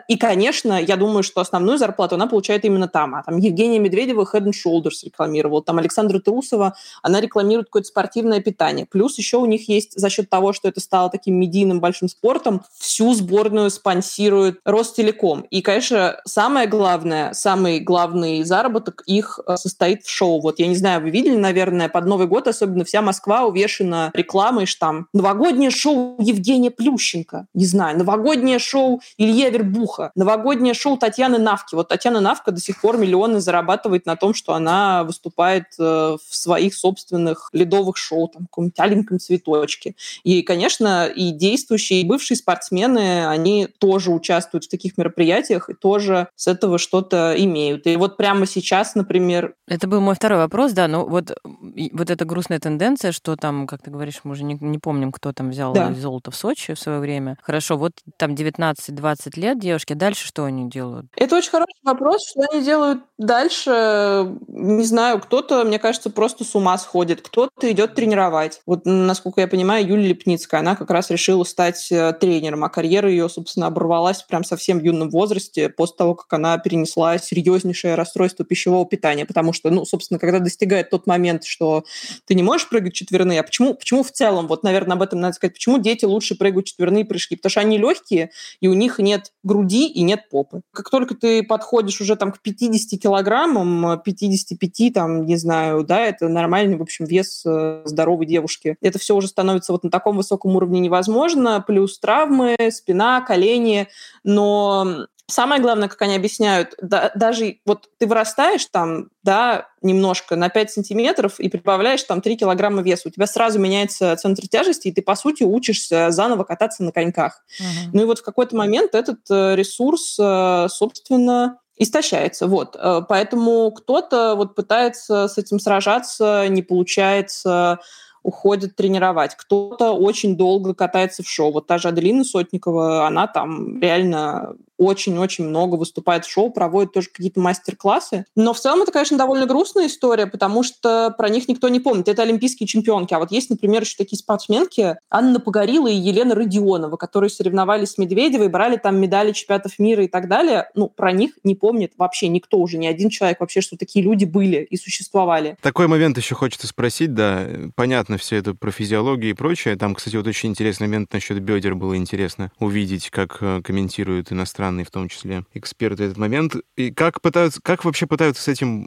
И, конечно, я думаю, что основную зарплату она получает именно там. А там Евгения Медведева Head and Shoulders рекламировал, там Александра Трусова, она рекламирует какое-то спортивное питание. Плюс еще у них есть за счет того, что это стало таким медийным большим спортом, всю сборную спонсирует Ростелеком. И, конечно, самое главное, самый главный заработок их э, состоит в шоу. Вот я не знаю, вы видели, наверное, под Новый год особенно вся Москва увешана рекламой, что там новогоднее шоу Евгения Плющенко, не знаю, новогоднее шоу Илья Вербуха, новогоднее шоу Татьяны Навки. Вот Татьяна Навка до сих пор миллионы зарабатывает на том, что она выступает э, в своих собственных ледовых шоу, там, в каком-нибудь аленьком цветочке. И, конечно, и действующие, и бывшие спортсмены, они тоже участвуют в таких мероприятиях и тоже с этого что-то имеют. И вот прямо сейчас, например... Это был мой второй вопрос, да, но вот, вот эта грустная тенденция, что там, как ты говоришь, мы уже не, не помним, кто там взял да. золото в Сочи в свое время. Хорошо, вот там 19-20 лет девушки, дальше что они делают? Это очень хороший вопрос, что они делают дальше. Не знаю, кто-то, мне кажется, просто с ума сходит, кто-то идет тренировать. Вот, насколько я понимаю, Юлия Лепницкая, она как раз решила стать э, тренером, а карьера ее, собственно, оборвалась прям совсем в юном возрасте после того, как она перенесла серьезнейшее расстройство пищевого питания, потому что, ну, собственно, когда достигает тот момент, что ты не можешь прыгать четверные, а почему, почему в целом, вот, наверное, об этом надо сказать, почему дети лучше прыгают четверные прыжки? Потому что они легкие, и у них нет груди и нет попы. Как только ты подходишь уже там к 50 килограммам, 55, там, не знаю, да, это нормальный, в общем, вес э, здоровой девушки. Это все уже становится вот на таком высоком уровне невозможно, плюс травмы, спина, колени, но Самое главное, как они объясняют, да, даже вот ты вырастаешь там, да, немножко на 5 сантиметров и прибавляешь там 3 килограмма веса, у тебя сразу меняется центр тяжести, и ты, по сути, учишься заново кататься на коньках. Uh-huh. Ну и вот в какой-то момент этот э, ресурс, э, собственно, истощается. Вот. Э, поэтому кто-то вот пытается с этим сражаться, не получается, уходит тренировать. Кто-то очень долго катается в шоу. Вот та же Аделина Сотникова, она там реально очень-очень много выступает в шоу, проводит тоже какие-то мастер-классы. Но в целом это, конечно, довольно грустная история, потому что про них никто не помнит. Это олимпийские чемпионки. А вот есть, например, еще такие спортсменки Анна Погорила и Елена Родионова, которые соревновались с Медведевой, брали там медали чемпионатов мира и так далее. Ну, про них не помнит вообще никто уже, ни один человек вообще, что такие люди были и существовали. Такой момент еще хочется спросить, да. Понятно все это про физиологию и прочее. Там, кстати, вот очень интересный момент насчет бедер было интересно увидеть, как э, комментируют иностранные иностранные в том числе эксперты этот момент. И как пытаются, как вообще пытаются с этим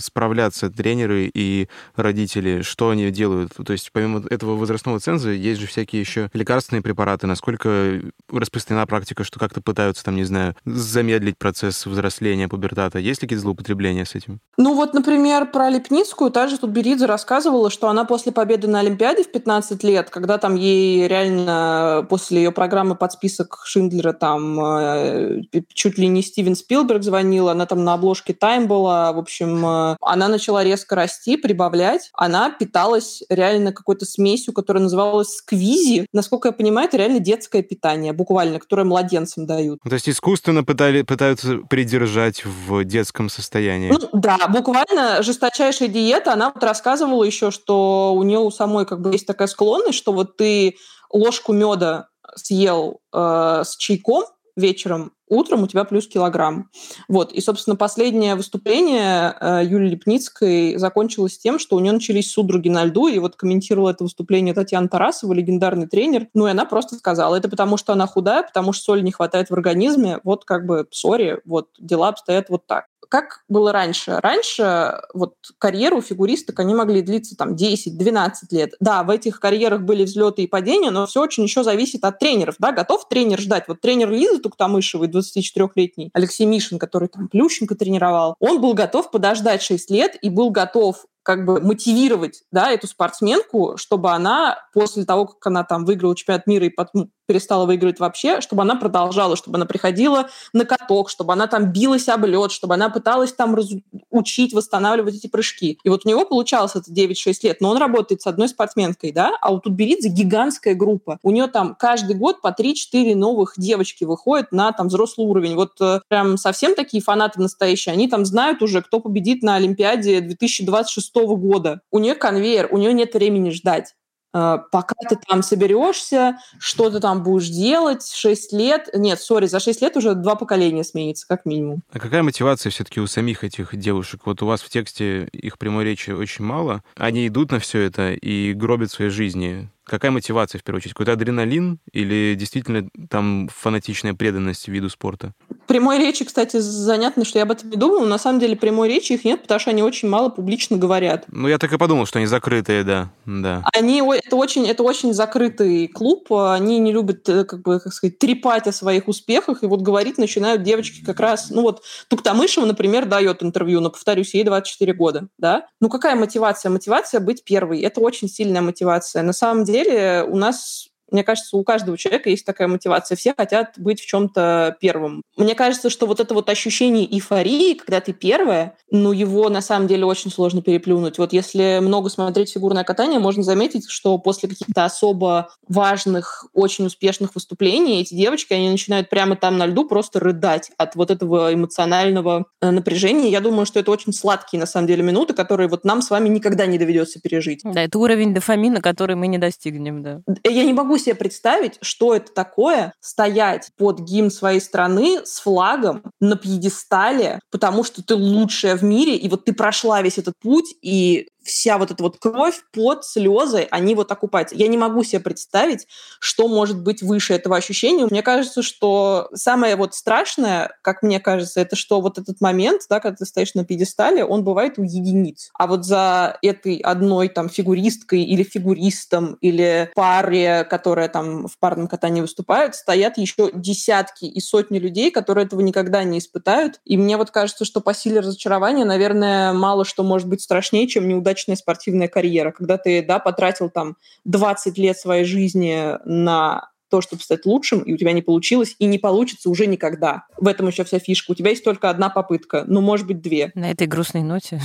справляться тренеры и родители? Что они делают? То есть помимо этого возрастного ценза есть же всякие еще лекарственные препараты. Насколько распространена практика, что как-то пытаются, там, не знаю, замедлить процесс взросления, пубертата? Есть ли какие-то злоупотребления с этим? Ну вот, например, про Лепницкую та же Тутберидзе рассказывала, что она после победы на Олимпиаде в 15 лет, когда там ей реально после ее программы под список Шиндлера там э, чуть ли не Стивен Спилберг звонил, она там на обложке Time была, в общем, э, она начала резко расти, прибавлять. Она питалась реально какой-то смесью, которая называлась сквизи. Насколько я понимаю, это реально детское питание, буквально, которое младенцам дают. То есть искусственно пытали, пытаются придержать в детском состоянии. Ну, да, буквально жесточайшая диета. Она вот рассказывала еще, что у нее у самой как бы есть такая склонность, что вот ты ложку меда съел э, с чайком вечером, утром у тебя плюс килограмм. Вот. И, собственно, последнее выступление э, Юлии Лепницкой закончилось тем, что у нее начались судороги на льду, и вот комментировала это выступление Татьяна Тарасова, легендарный тренер, ну и она просто сказала, это потому что она худая, потому что соли не хватает в организме, вот как бы, сори, вот дела обстоят вот так как было раньше? Раньше вот карьеру фигуристок, они могли длиться там 10-12 лет. Да, в этих карьерах были взлеты и падения, но все очень еще зависит от тренеров. Да? Готов тренер ждать? Вот тренер Лизы Туктамышевой, 24-летний, Алексей Мишин, который там Плющенко тренировал, он был готов подождать 6 лет и был готов как бы мотивировать да, эту спортсменку, чтобы она после того, как она там выиграла чемпионат мира и потом перестала выигрывать вообще, чтобы она продолжала, чтобы она приходила на каток, чтобы она там билась об лед, чтобы она пыталась там раз... учить, восстанавливать эти прыжки. И вот у него получалось это 9-6 лет, но он работает с одной спортсменкой, да, а у Тутберидзе гигантская группа. У нее там каждый год по 3-4 новых девочки выходят на там взрослый уровень. Вот э, прям совсем такие фанаты настоящие, они там знают уже, кто победит на Олимпиаде 2026 года. У нее конвейер, у нее нет времени ждать. А, пока ты там соберешься, что ты там будешь делать, 6 лет... Нет, сори, за 6 лет уже два поколения сменится, как минимум. А какая мотивация все-таки у самих этих девушек? Вот у вас в тексте их прямой речи очень мало. Они идут на все это и гробят свои жизни. Какая мотивация, в первую очередь? Какой-то адреналин или действительно там фанатичная преданность виду спорта? Прямой речи, кстати, занятно, что я об этом не думала. На самом деле прямой речи их нет, потому что они очень мало публично говорят. Ну, я так и подумал, что они закрытые, да. да. Они, это, очень, это очень закрытый клуб. Они не любят, э, как бы, как сказать, трепать о своих успехах. И вот говорить начинают девочки как раз... Ну, вот Туктамышева, например, дает интервью, но, повторюсь, ей 24 года, да? Ну, какая мотивация? Мотивация быть первой. Это очень сильная мотивация. На самом деле деле у нас мне кажется, у каждого человека есть такая мотивация. Все хотят быть в чем-то первым. Мне кажется, что вот это вот ощущение эйфории, когда ты первая, ну, его на самом деле очень сложно переплюнуть. Вот если много смотреть фигурное катание, можно заметить, что после каких-то особо важных, очень успешных выступлений эти девочки, они начинают прямо там на льду просто рыдать от вот этого эмоционального э, напряжения. Я думаю, что это очень сладкие, на самом деле, минуты, которые вот нам с вами никогда не доведется пережить. Да, это уровень дофамина, который мы не достигнем, да. Я не могу себе представить, что это такое стоять под гимн своей страны с флагом на пьедестале, потому что ты лучшая в мире, и вот ты прошла весь этот путь, и вся вот эта вот кровь, пот, слезы, они вот окупаются. Я не могу себе представить, что может быть выше этого ощущения. Мне кажется, что самое вот страшное, как мне кажется, это что вот этот момент, да, когда ты стоишь на пьедестале, он бывает у единиц. А вот за этой одной там фигуристкой или фигуристом или паре, которая там в парном катании выступают, стоят еще десятки и сотни людей, которые этого никогда не испытают. И мне вот кажется, что по силе разочарования, наверное, мало что может быть страшнее, чем неудача удачная спортивная карьера, когда ты, да, потратил там 20 лет своей жизни на то, чтобы стать лучшим, и у тебя не получилось, и не получится уже никогда. В этом еще вся фишка. У тебя есть только одна попытка, ну, может быть, две. На этой грустной ноте.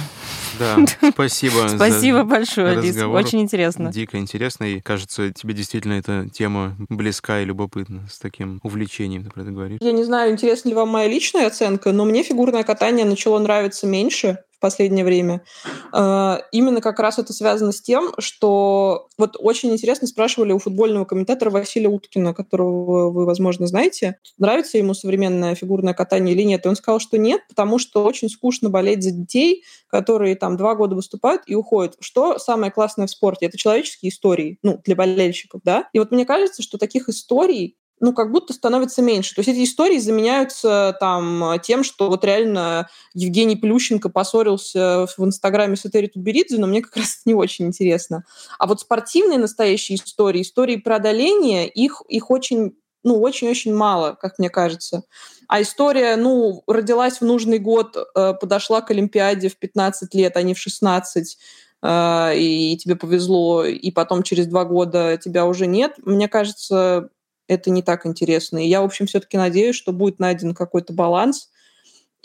Да, спасибо. Спасибо большое, Лиз. Очень интересно. Дико интересно, и кажется, тебе действительно эта тема близка и любопытна, с таким увлечением ты про это говоришь. Я не знаю, интересна ли вам моя личная оценка, но мне фигурное катание начало нравиться меньше в последнее время. А, именно как раз это связано с тем, что вот очень интересно спрашивали у футбольного комментатора Василия Уткина, которого вы, возможно, знаете, нравится ему современное фигурное катание или нет. И он сказал, что нет, потому что очень скучно болеть за детей, которые там два года выступают и уходят. Что самое классное в спорте? Это человеческие истории, ну, для болельщиков, да? И вот мне кажется, что таких историй ну, как будто становится меньше. То есть эти истории заменяются там тем, что вот реально Евгений Плющенко поссорился в Инстаграме с Этери Тутберидзе, но мне как раз не очень интересно. А вот спортивные настоящие истории, истории преодоления, их, их очень, ну, очень-очень мало, как мне кажется. А история, ну, родилась в нужный год, э, подошла к Олимпиаде в 15 лет, а не в 16, э, и тебе повезло, и потом через два года тебя уже нет. Мне кажется, это не так интересно. И я, в общем, все-таки надеюсь, что будет найден какой-то баланс,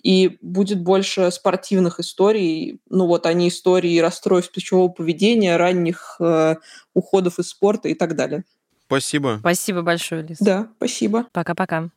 и будет больше спортивных историй. Ну вот они истории расстройств пищевого поведения, ранних э, уходов из спорта и так далее. Спасибо. Спасибо большое, Лиз. Да, спасибо. Пока-пока.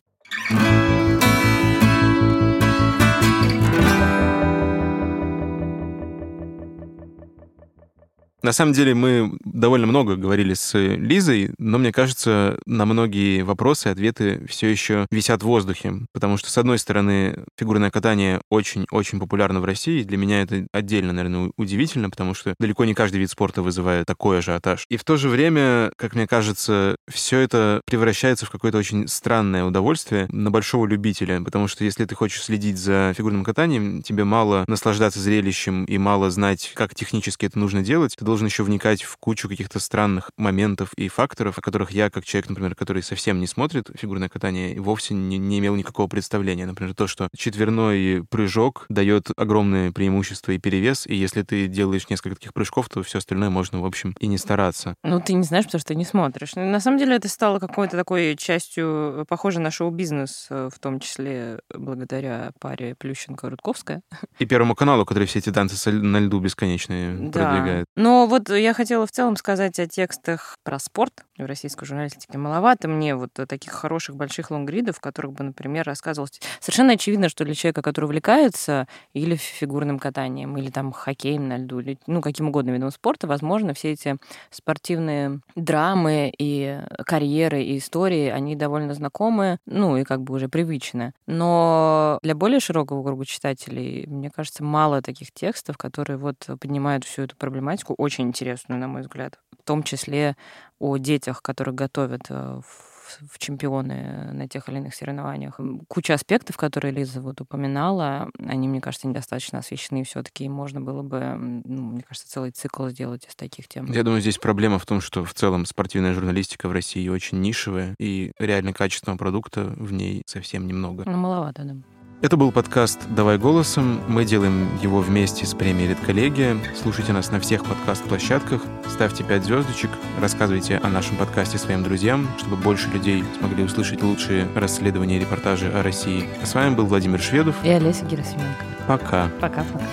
На самом деле мы довольно много говорили с Лизой, но мне кажется, на многие вопросы ответы все еще висят в воздухе, потому что, с одной стороны, фигурное катание очень-очень популярно в России, для меня это отдельно, наверное, удивительно, потому что далеко не каждый вид спорта вызывает такой ажиотаж. И в то же время, как мне кажется, все это превращается в какое-то очень странное удовольствие на большого любителя, потому что если ты хочешь следить за фигурным катанием, тебе мало наслаждаться зрелищем и мало знать, как технически это нужно делать, ты должен должен еще вникать в кучу каких-то странных моментов и факторов, о которых я, как человек, например, который совсем не смотрит фигурное катание, вовсе не, не имел никакого представления. Например, то, что четверной прыжок дает огромное преимущество и перевес, и если ты делаешь несколько таких прыжков, то все остальное можно, в общем, и не стараться. Ну, ты не знаешь, потому что ты не смотришь. На самом деле это стало какой-то такой частью, похоже на шоу-бизнес, э, в том числе благодаря паре Плющенко-Рудковская. И Первому каналу, который все эти танцы на льду бесконечные да. продвигает. Но вот я хотела в целом сказать о текстах про спорт в российской журналистике. Маловато мне вот таких хороших больших лонгридов, в которых бы, например, рассказывалось... Совершенно очевидно, что для человека, который увлекается или фигурным катанием, или там хоккеем на льду, или ну, каким угодно видом спорта, возможно, все эти спортивные драмы и карьеры и истории, они довольно знакомы, ну и как бы уже привычны. Но для более широкого круга читателей, мне кажется, мало таких текстов, которые вот поднимают всю эту проблематику очень интересную, на мой взгляд. В том числе о детях, которых готовят э, в чемпионы на тех или иных соревнованиях. Куча аспектов, которые Лиза вот упоминала, они, мне кажется, недостаточно освещены все-таки, можно было бы, ну, мне кажется, целый цикл сделать из таких тем. Я думаю, здесь проблема в том, что в целом спортивная журналистика в России очень нишевая, и реально качественного продукта в ней совсем немного. Ну, маловато, да. Это был подкаст «Давай голосом». Мы делаем его вместе с премией «Редколлегия». Слушайте нас на всех подкаст-площадках, ставьте 5 звездочек, рассказывайте о нашем подкасте своим друзьям, чтобы больше людей смогли услышать лучшие расследования и репортажи о России. А с вами был Владимир Шведов и Олеся Герасименко. Пока. Пока-пока.